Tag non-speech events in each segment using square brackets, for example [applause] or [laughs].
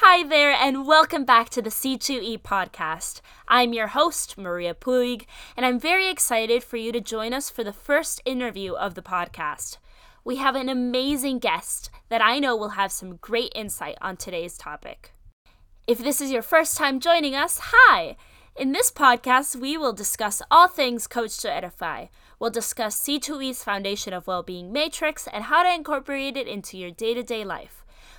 Hi there, and welcome back to the C2E podcast. I'm your host, Maria Puig, and I'm very excited for you to join us for the first interview of the podcast. We have an amazing guest that I know will have some great insight on today's topic. If this is your first time joining us, hi! In this podcast, we will discuss all things Coach to Edify. We'll discuss C2E's Foundation of well being Matrix and how to incorporate it into your day to day life.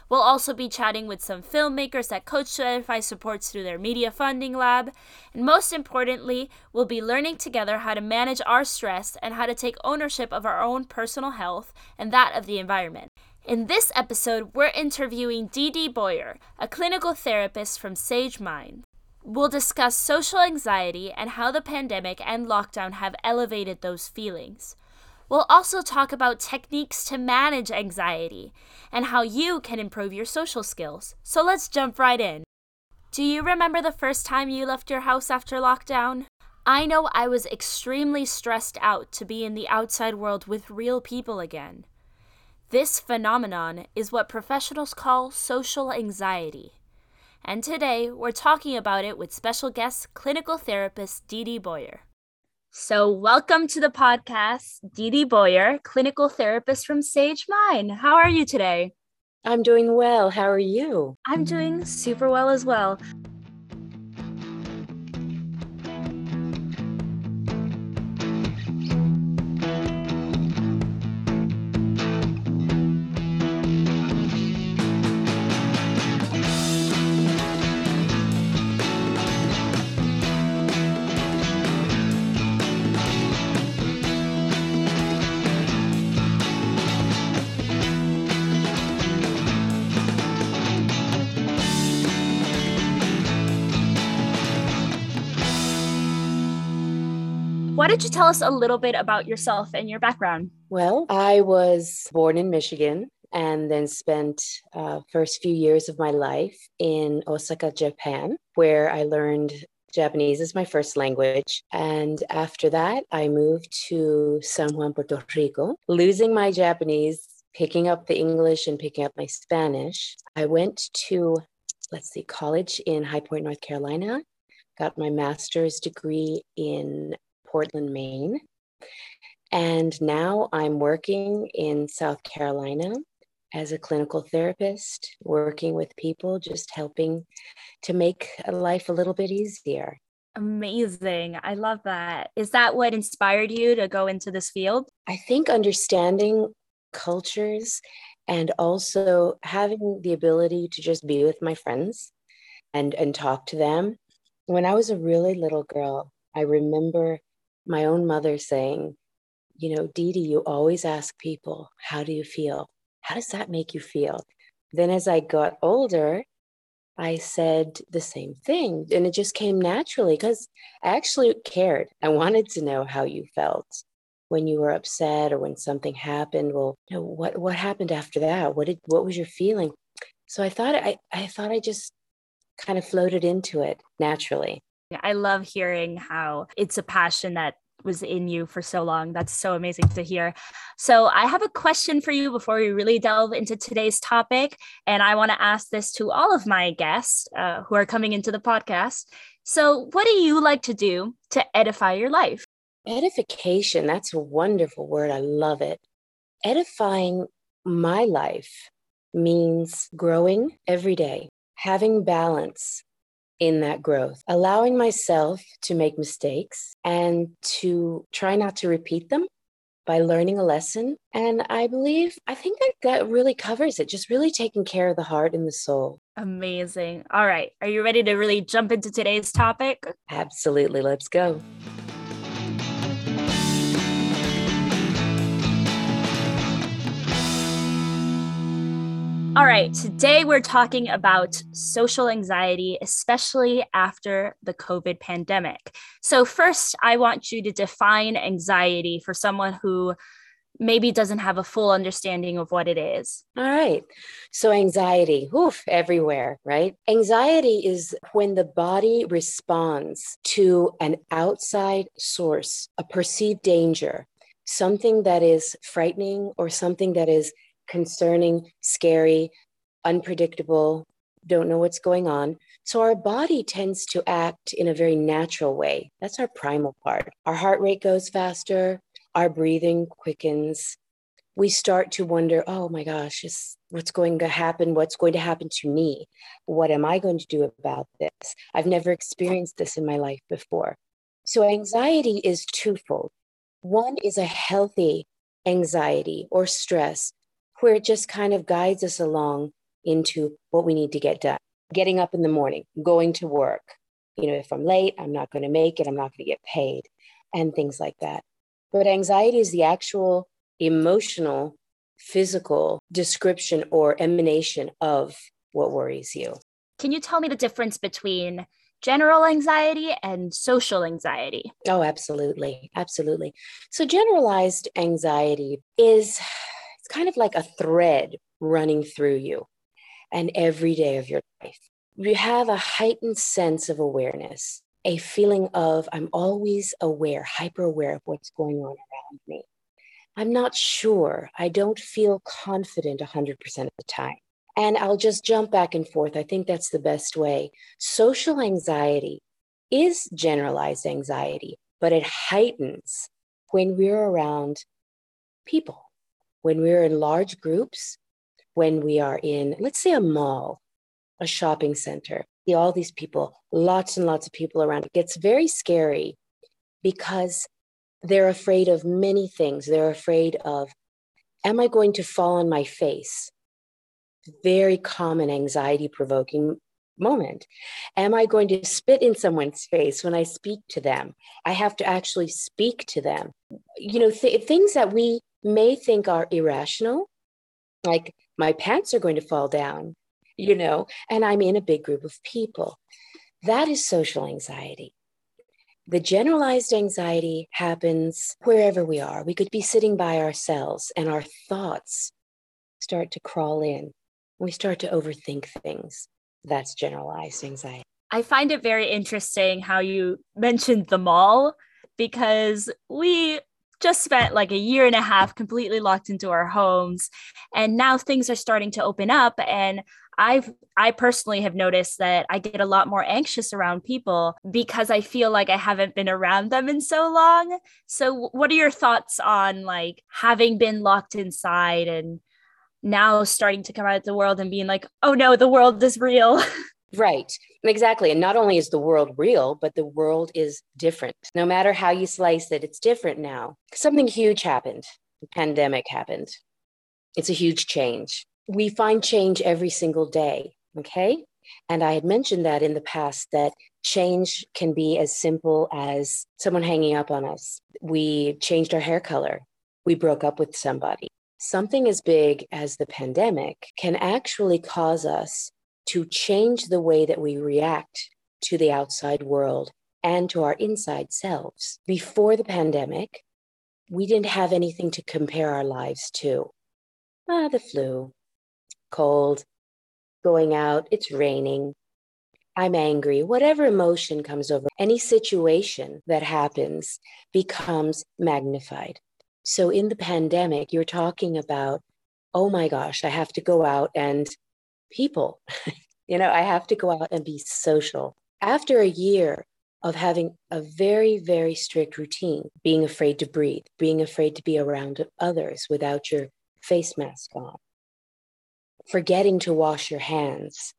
We'll also be chatting with some filmmakers that Coach to Edify supports through their media funding lab. And most importantly, we'll be learning together how to manage our stress and how to take ownership of our own personal health and that of the environment. In this episode, we're interviewing Deedee Boyer, a clinical therapist from Sage Mind. We'll discuss social anxiety and how the pandemic and lockdown have elevated those feelings. We'll also talk about techniques to manage anxiety and how you can improve your social skills. So let's jump right in. Do you remember the first time you left your house after lockdown? I know I was extremely stressed out to be in the outside world with real people again. This phenomenon is what professionals call social anxiety. And today we're talking about it with special guest clinical therapist Deedee Boyer. So, welcome to the podcast, Deedee Boyer, clinical therapist from Sage Mind. How are you today? I'm doing well. How are you? I'm doing super well as well. Don't you tell us a little bit about yourself and your background? Well, I was born in Michigan and then spent uh, first few years of my life in Osaka, Japan, where I learned Japanese as my first language. And after that, I moved to San Juan, Puerto Rico, losing my Japanese, picking up the English and picking up my Spanish. I went to, let's see, college in High Point, North Carolina, got my master's degree in Portland, Maine. And now I'm working in South Carolina as a clinical therapist, working with people, just helping to make life a little bit easier. Amazing. I love that. Is that what inspired you to go into this field? I think understanding cultures and also having the ability to just be with my friends and and talk to them. When I was a really little girl, I remember my own mother saying, you know, Deedee, you always ask people, how do you feel? How does that make you feel? Then as I got older, I said the same thing. And it just came naturally because I actually cared. I wanted to know how you felt when you were upset or when something happened. Well, you know, what, what happened after that? What did what was your feeling? So I thought I, I thought I just kind of floated into it naturally. I love hearing how it's a passion that was in you for so long. That's so amazing to hear. So, I have a question for you before we really delve into today's topic. And I want to ask this to all of my guests uh, who are coming into the podcast. So, what do you like to do to edify your life? Edification, that's a wonderful word. I love it. Edifying my life means growing every day, having balance, in that growth, allowing myself to make mistakes and to try not to repeat them by learning a lesson. And I believe, I think that that really covers it, just really taking care of the heart and the soul. Amazing. All right. Are you ready to really jump into today's topic? Absolutely. Let's go. All right, today we're talking about social anxiety, especially after the COVID pandemic. So, first, I want you to define anxiety for someone who maybe doesn't have a full understanding of what it is. All right. So, anxiety, oof, everywhere, right? Anxiety is when the body responds to an outside source, a perceived danger, something that is frightening or something that is concerning, scary, unpredictable, don't know what's going on. So our body tends to act in a very natural way. That's our primal part. Our heart rate goes faster, our breathing quickens. We start to wonder, oh my gosh, is, what's going to happen? What's going to happen to me? What am I going to do about this? I've never experienced this in my life before. So anxiety is twofold. One is a healthy anxiety or stress where it just kind of guides us along into what we need to get done. Getting up in the morning, going to work. You know, if I'm late, I'm not going to make it, I'm not going to get paid, and things like that. But anxiety is the actual emotional, physical description or emanation of what worries you. Can you tell me the difference between general anxiety and social anxiety? Oh, absolutely. Absolutely. So, generalized anxiety is kind of like a thread running through you and every day of your life. You have a heightened sense of awareness, a feeling of I'm always aware, hyper aware of what's going on around me. I'm not sure. I don't feel confident 100% of the time. And I'll just jump back and forth. I think that's the best way. Social anxiety is generalized anxiety, but it heightens when we're around people, when we're in large groups, when we are in, let's say, a mall, a shopping center, see all these people, lots and lots of people around. It gets very scary because they're afraid of many things. They're afraid of, am I going to fall on my face? Very common anxiety provoking moment. Am I going to spit in someone's face when I speak to them? I have to actually speak to them. You know, th- things that we may think are irrational, like my pants are going to fall down, you know, and I'm in a big group of people. That is social anxiety. The generalized anxiety happens wherever we are. We could be sitting by ourselves and our thoughts start to crawl in. We start to overthink things. That's generalized anxiety. I find it very interesting how you mentioned the mall because we just spent like a year and a half completely locked into our homes and now things are starting to open up and I've I personally have noticed that I get a lot more anxious around people because I feel like I haven't been around them in so long. So what are your thoughts on like having been locked inside and now starting to come out of the world and being like, "Oh no, the world is real." [laughs] Right. Exactly. And not only is the world real, but the world is different. No matter how you slice it, it's different now. Something huge happened. The pandemic happened. It's a huge change. We find change every single day. Okay. And I had mentioned that in the past that change can be as simple as someone hanging up on us. We changed our hair color. We broke up with somebody. Something as big as the pandemic can actually cause us to change the way that we react to the outside world and to our inside selves. Before the pandemic, we didn't have anything to compare our lives to. Ah, the flu, cold, going out, it's raining, I'm angry, whatever emotion comes over, any situation that happens becomes magnified. So in the pandemic, you're talking about, oh my gosh, I have to go out and people. [laughs] you know, I have to go out and be social. After a year of having a very, very strict routine, being afraid to breathe, being afraid to be around others without your face mask on, forgetting to wash your hands,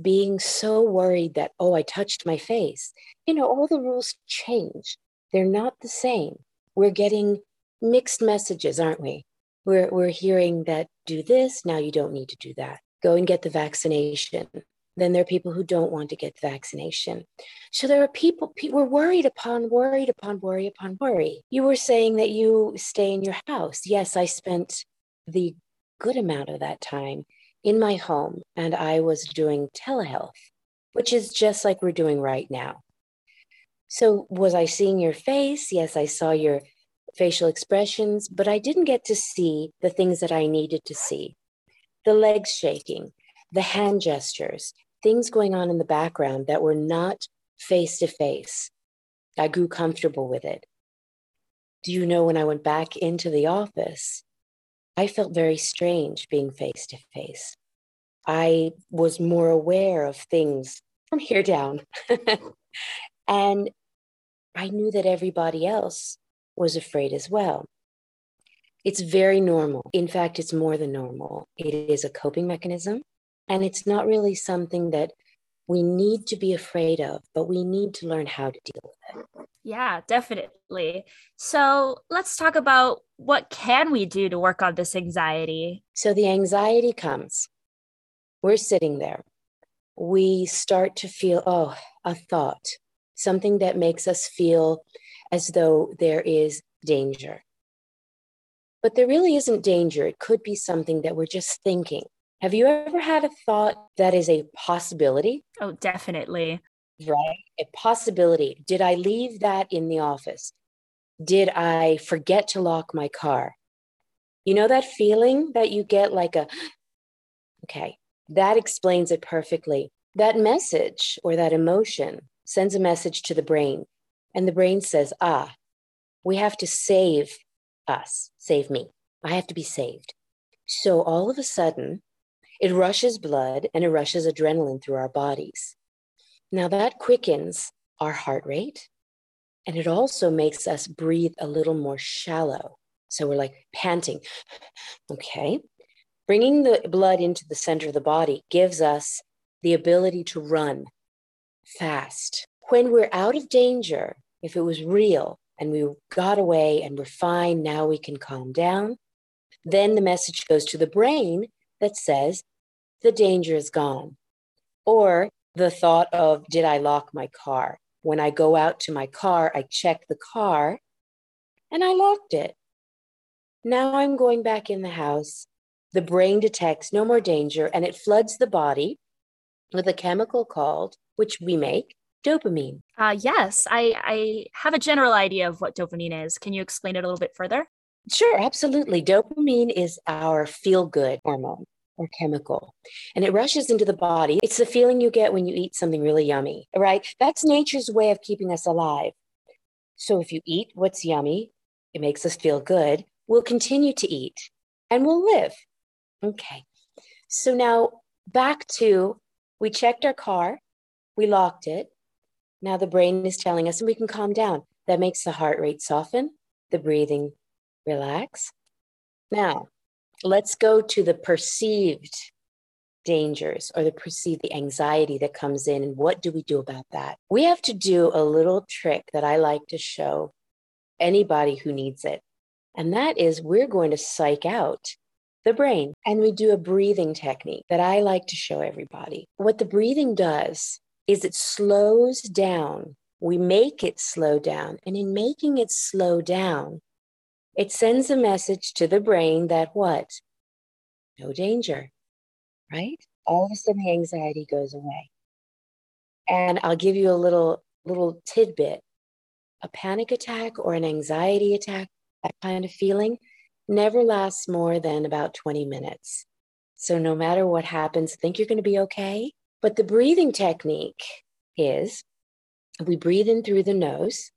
being so worried that, oh, I touched my face. You know, all the rules change. They're not the same. We're getting mixed messages, aren't we? We're, we're hearing that do this, now you don't need to do that go and get the vaccination. Then there are people who don't want to get the vaccination. So there are people, people were worried upon worried upon worry upon worry. You were saying that you stay in your house. Yes, I spent the good amount of that time in my home and I was doing telehealth, which is just like we're doing right now. So, was I seeing your face? Yes, I saw your facial expressions, but I didn't get to see the things that I needed to see the legs shaking, the hand gestures, things going on in the background that were not face to face. I grew comfortable with it. Do you know when I went back into the office, I felt very strange being face to face. I was more aware of things from here down. [laughs] and I knew that everybody else was afraid as well. It's very normal. In fact, it's more than normal. It is a coping mechanism, and it's not really something that we need to be afraid of, but we need to learn how to deal with it. Yeah, definitely. So let's talk about what can we do to work on this anxiety? So the anxiety comes. We're sitting there. We start to feel, oh, a thought, something that makes us feel as though there is danger. But there really isn't danger. It could be something that we're just thinking. Have you ever had a thought that is a possibility? Oh, definitely. Right? A possibility. Did I leave that in the office? Did I forget to lock my car? You know that feeling that you get like a, okay, that explains it perfectly. That message or that emotion sends a message to the brain, and the brain says, ah, we have to save us, save me. I have to be saved. So all of a sudden, it rushes blood and it rushes adrenaline through our bodies. Now that quickens our heart rate and it also makes us breathe a little more shallow. So we're like panting. [sighs] Okay. Bringing the blood into the center of the body gives us the ability to run fast. When we're out of danger, if it was real and we got away and we're fine, now we can calm down. Then the message goes to the brain that says the danger is gone. Or the thought of, did I lock my car? When I go out to my car, I check the car and I locked it. Now I'm going back in the house. The brain detects no more danger and it floods the body with a chemical called, which we make, dopamine. Uh, yes, I, I have a general idea of what dopamine is. Can you explain it a little bit further? Sure, absolutely. Dopamine is our feel good hormone or chemical and it rushes into the body. It's the feeling you get when you eat something really yummy, right? That's nature's way of keeping us alive. So if you eat what's yummy, it makes us feel good. We'll continue to eat and we'll live. Okay. So now back to we checked our car, we locked it. Now the brain is telling us, and we can calm down. That makes the heart rate soften, the breathing relax. Now, let's go to the perceived dangers or the perceived anxiety that comes in and what do we do about that? We have to do a little trick that i like to show anybody who needs it and that is we're going to psych out the brain and we do a breathing technique that i like to show everybody. What the breathing does is it slows down. We make it slow down and in making it slow down it sends a message to the brain that what? No danger, right? All of a sudden the anxiety goes away. And I'll give you a little little tidbit. A panic attack or an anxiety attack, that kind of feeling, never lasts more than about 20 minutes. So no matter what happens, think you're going to be okay. But the breathing technique is we breathe in through the nose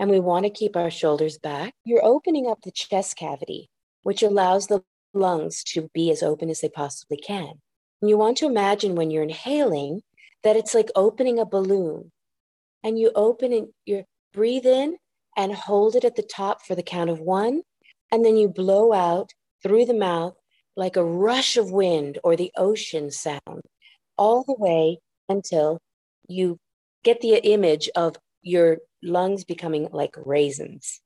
and we want to keep our shoulders back, you're opening up the chest cavity, which allows the lungs to be as open as they possibly can. And you want to imagine when you're inhaling that it's like opening a balloon. And you open and you breathe in and hold it at the top for the count of one. And then you blow out through the mouth like a rush of wind or the ocean sound, all the way until you get the image of your lungs becoming like raisins.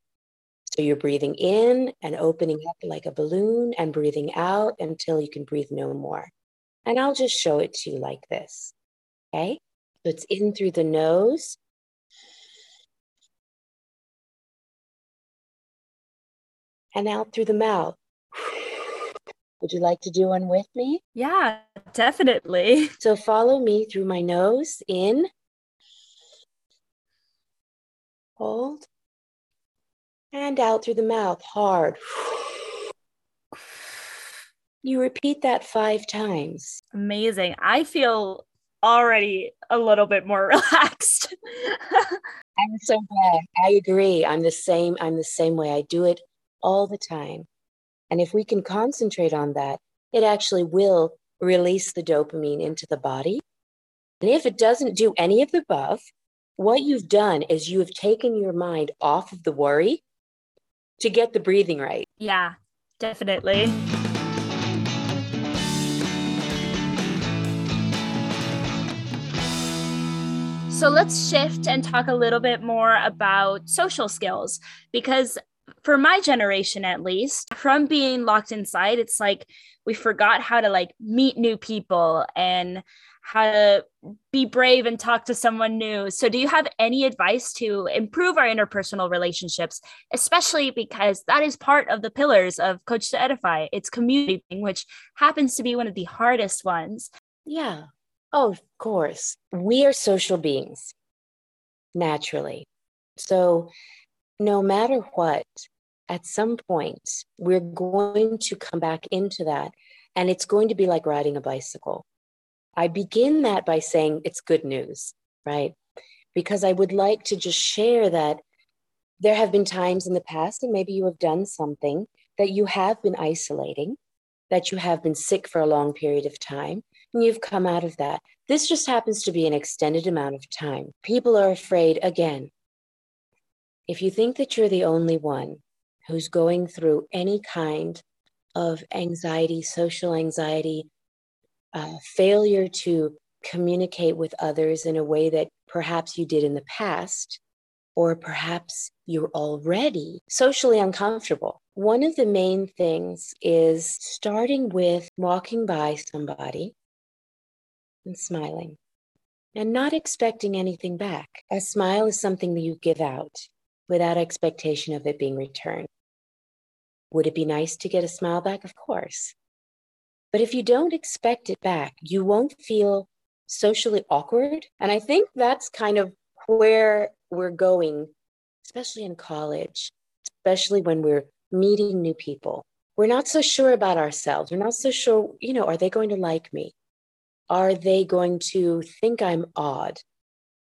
So you're breathing in and opening up like a balloon and breathing out until you can breathe no more. And I'll just show it to you like this. Okay. So it's in through the nose. And out through the mouth. Would you like to do one with me? Yeah, definitely. So follow me through my nose in Hold. And out through the mouth, hard. You repeat that five times. Amazing. I feel already a little bit more [laughs] relaxed. I'm so glad. I agree. I'm the same. I'm the same way. I do it all the time. And if we can concentrate on that, it actually will release the dopamine into the body. And if it doesn't do any of the above, what you've done is you have taken your mind off of the worry to get the breathing right. Yeah, definitely. So let's shift and talk a little bit more about social skills because for my generation at least, from being locked inside, it's like we forgot how to like meet new people and how to be brave and talk to someone new. So, do you have any advice to improve our interpersonal relationships, especially because that is part of the pillars of Coach to Edify? It's community, which happens to be one of the hardest ones. Yeah. Oh, of course. We are social beings naturally. So, no matter what, at some point, we're going to come back into that. And it's going to be like riding a bicycle. I begin that by saying it's good news, right? Because I would like to just share that there have been times in the past, and maybe you have done something that you have been isolating, that you have been sick for a long period of time, and you've come out of that. This just happens to be an extended amount of time. People are afraid, again, if you think that you're the only one who's going through any kind of anxiety, social anxiety, failure to communicate with others in a way that perhaps you did in the past, or perhaps you're already socially uncomfortable. One of the main things is starting with walking by somebody and smiling and not expecting anything back. A smile is something that you give out without expectation of it being returned. Would it be nice to get a smile back? Of course. But if you don't expect it back, you won't feel socially awkward. And I think that's kind of where we're going, especially in college, especially when we're meeting new people. We're not so sure about ourselves. We're not so sure, you know, are they going to like me? Are they going to think I'm odd?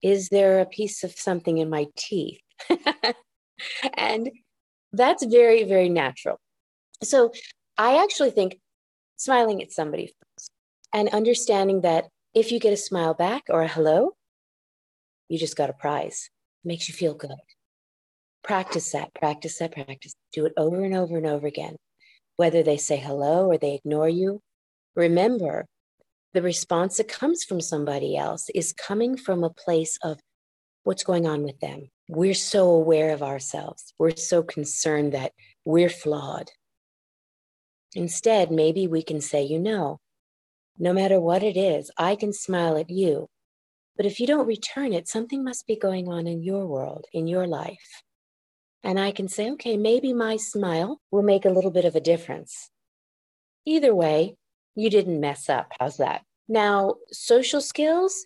Is there a piece of something in my teeth? [laughs] and that's very, very natural. So I actually think smiling at somebody first and understanding that if you get a smile back or a hello, you just got a prize. It makes you feel good. Practice that, practice that, practice. Do it over and over and over again. Whether they say hello or they ignore you, remember the response that comes from somebody else is coming from a place of what's going on with them. We're so aware of ourselves. We're so concerned that we're flawed Instead, maybe we can say, you know, no matter what it is, I can smile at you. But if you don't return it, something must be going on in your world, in your life. And I can say, okay, maybe my smile will make a little bit of a difference. Either way, you didn't mess up. How's that? Now, social skills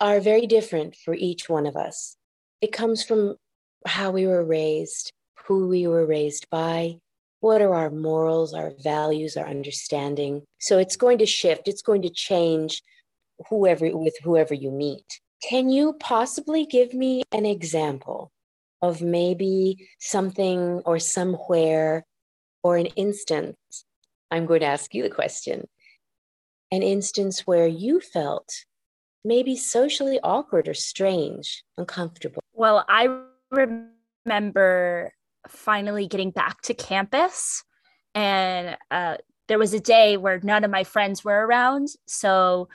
are very different for each one of us. It comes from how we were raised, who we were raised by, what are our morals, our values, our understanding? So it's going to shift, it's going to change whoever with whoever you meet. Can you possibly give me an example of maybe something or somewhere or an instance? I'm going to ask you the question. An instance where you felt maybe socially awkward or strange, uncomfortable. Well, I remember finally getting back to campus. And uh, there was a day where none of my friends were around. So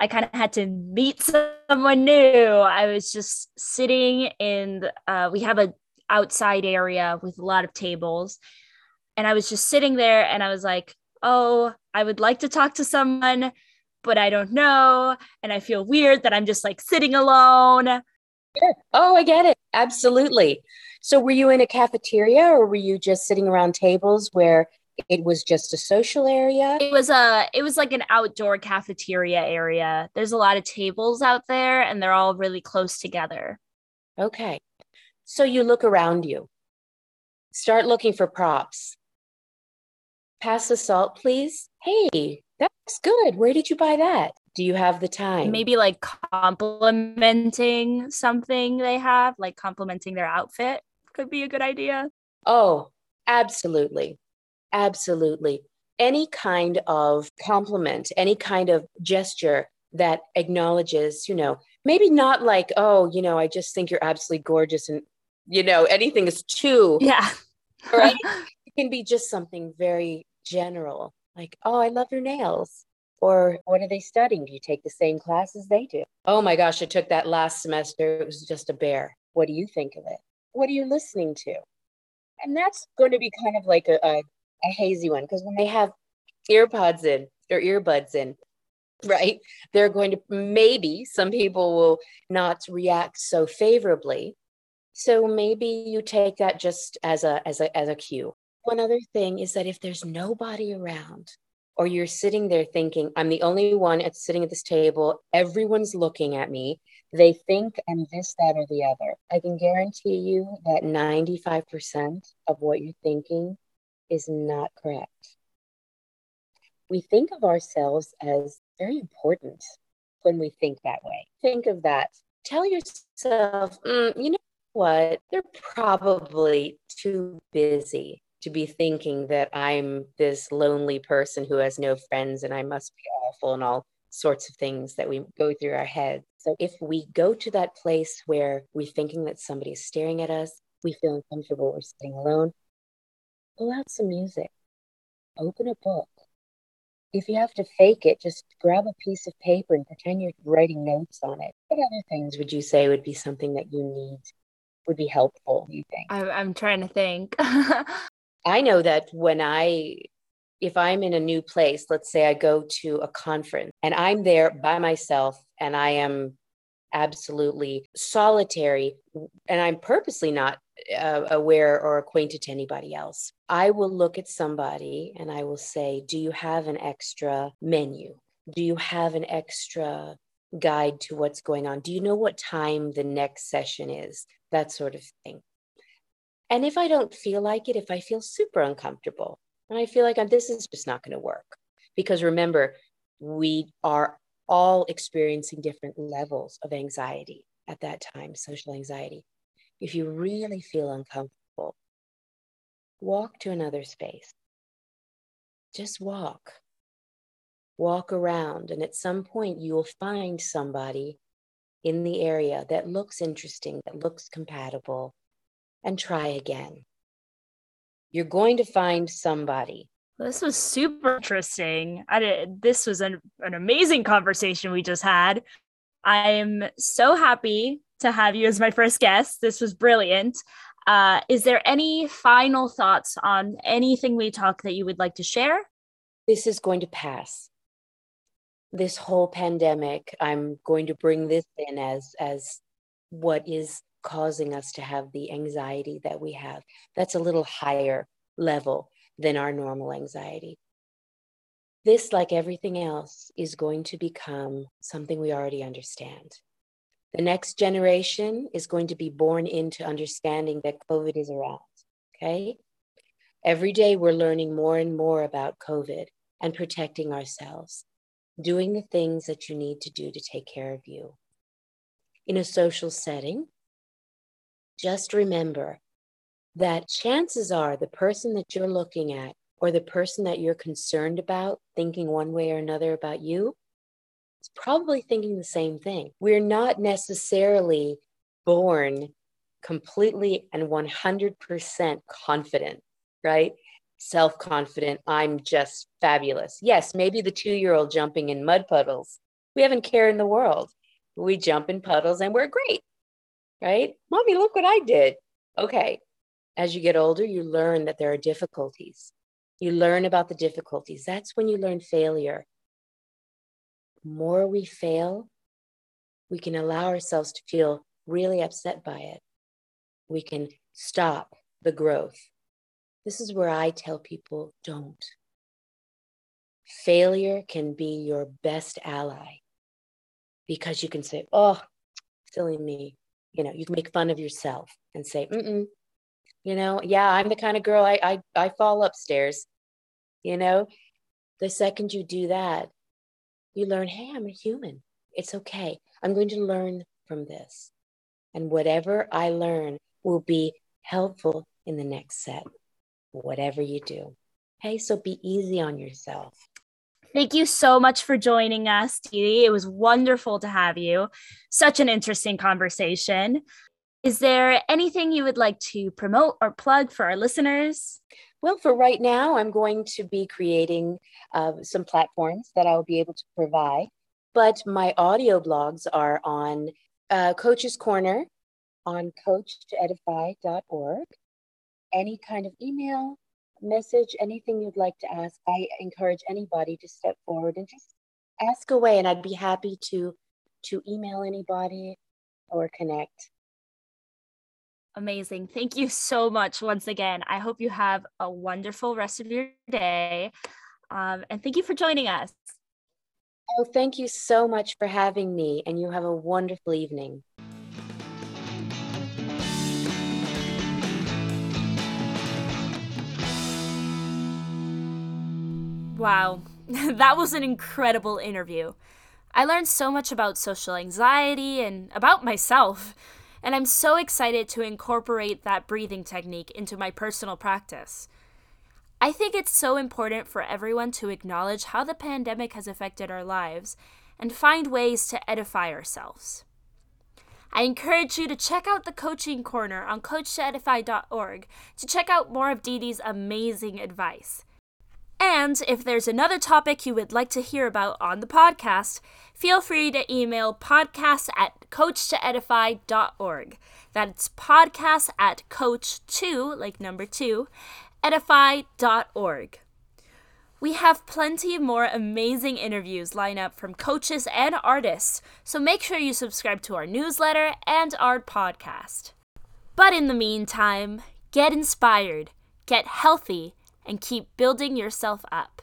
I kind of had to meet [laughs] someone new. I was just sitting in, uh, we have a outside area with a lot of tables. And I was just sitting there and I was like, oh, I would like to talk to someone, but I don't know. And I feel weird that I'm just like sitting alone. Oh, I get it. Absolutely. So were you in a cafeteria or were you just sitting around tables where it was just a social area? It was a it was like an outdoor cafeteria area. There's a lot of tables out there and they're all really close together. Okay. So you look around you. Start looking for props. Pass the salt, please. Hey, that's good. Where did you buy that? Do you have the time? Maybe like complimenting something they have, like complimenting their outfit could be a good idea. Oh, absolutely. Absolutely. any kind of compliment, any kind of gesture that acknowledges, you know, maybe not like, oh, you know, I just think you're absolutely gorgeous and, you know, anything is too. Yeah. [laughs] right. [laughs] It can be just something very general, like, oh, I love your nails. Or what are they studying? Do you take the same class as they do? Oh my gosh, I took that last semester. It was just a bear. What do you think of it? What are you listening to? And that's going to be kind of like a, a, a hazy one because when they have earpods in or earbuds in, right, they're going to maybe some people will not react so favorably. So maybe you take that just as a as a as a cue. One other thing is that if there's nobody around, or you're sitting there thinking, I'm the only one at sitting at this table, everyone's looking at me, they think I'm this, that, or the other. I can guarantee you that 95% of what you're thinking is not correct. We think of ourselves as very important when we think that way. Think of that. Tell yourself, mm, you know what? They're probably too busy to be thinking that I'm this lonely person who has no friends and I must be awful and all sorts of things that we go through our heads. So if we go to that place where we're thinking that somebody is staring at us, we feel uncomfortable, we're sitting alone, pull out some music, open a book. If you have to fake it, just grab a piece of paper and pretend you're writing notes on it. What other things would you say would be something that you need, would be helpful, you think? I'm, I'm trying to think. [laughs] I know that when I, if I'm in a new place, let's say I go to a conference and I'm there by myself and I am absolutely solitary and I'm purposely not uh, aware or acquainted to anybody else, I will look at somebody and I will say, Do you have an extra menu? Do you have an extra guide to what's going on? Do you know what time the next session is? That sort of thing. And if I don't feel like it, if I feel super uncomfortable and I feel like I'm, this is just not going to work, because remember, we are all experiencing different levels of anxiety at that time, social anxiety. If you really feel uncomfortable, walk to another space. Just walk. Walk around, and at some point, you will find somebody in the area that looks interesting, that looks compatible, and try again. You're going to find somebody. This was super interesting. I did, this was an, an amazing conversation we just had. I am so happy to have you as my first guest. This was brilliant. Uh, is there any final thoughts on anything we talked that you would like to share? This is going to pass. This whole pandemic, I'm going to bring this in as as what is causing us to have the anxiety that we have. That's a little higher level than our normal anxiety. This, like everything else, is going to become something we already understand. The next generation is going to be born into understanding that COVID is around. Okay. Every day we're learning more and more about COVID and protecting ourselves, doing the things that you need to do to take care of you. In a social setting, just remember that chances are the person that you're looking at or the person that you're concerned about thinking one way or another about you is probably thinking the same thing. We're not necessarily born completely and 100% confident, right? Self confident. I'm just fabulous. Yes, maybe the two year old jumping in mud puddles. We haven't care in the world. We jump in puddles and we're great right? Mommy, look what I did. Okay. As you get older, you learn that there are difficulties. You learn about the difficulties. That's when you learn failure. The more we fail, we can allow ourselves to feel really upset by it. We can stop the growth. This is where I tell people don't. Failure can be your best ally because you can say, oh, silly me you know you can make fun of yourself and say Mm-mm. you know yeah i'm the kind of girl I, I i fall upstairs you know? The second you do that you learn hey i'm a human. It's okay. I'm going to learn from this. And whatever i learn will be helpful in the next set whatever you do. Hey, so be easy on yourself. Thank you so much for joining us, Dee. It was wonderful to have you. Such an interesting conversation. Is there anything you would like to promote or plug for our listeners? Well, for right now, I'm going to be creating uh, some platforms that I'll be able to provide. But my audio blogs are on uh, Coach's Corner on coachtoedify.org. Any kind of email, message, anything you'd like to ask, I encourage anybody to step forward and just ask away. And I'd be happy to to email anybody or connect. Amazing. Thank you so much once again. I hope you have a wonderful rest of your day. Um, and thank you for joining us. Oh, thank you so much for having me, and you have a wonderful evening. Wow, [laughs] that was an incredible interview. I learned so much about social anxiety and about myself and I'm so excited to incorporate that breathing technique into my personal practice. I think it's so important for everyone to acknowledge how the pandemic has affected our lives and find ways to edify ourselves. I encourage you to check out the Coaching Corner on coachedify.org to check out more of Deedee's amazing advice. And if there's another topic you would like to hear about on the podcast, feel free to email podcast at coachtoedify.org. That's podcast at coach2, like number two, edify.org. We have plenty more amazing interviews lined up from coaches and artists, so make sure you subscribe to our newsletter and our podcast. But in the meantime, get inspired, get healthy, and keep building yourself up.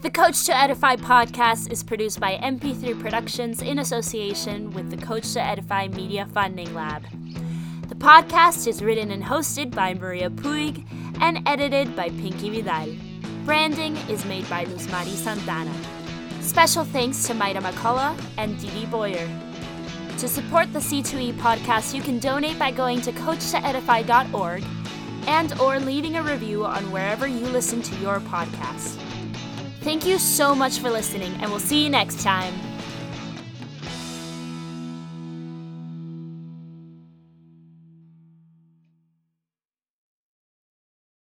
The Coach to Edify podcast is produced by MP3 Productions in association with the Coach to Edify Media Funding Lab. The podcast is written and hosted by Maria Puig and edited by Pinky Vidal. Branding is made by Luz Mari Santana. Special thanks to Maida McCullough and Deedee Boyer. To support the C2E podcast, you can donate by going to coachtoedify.org and or leaving a review on wherever you listen to your podcast. Thank you so much for listening, and we'll see you next time.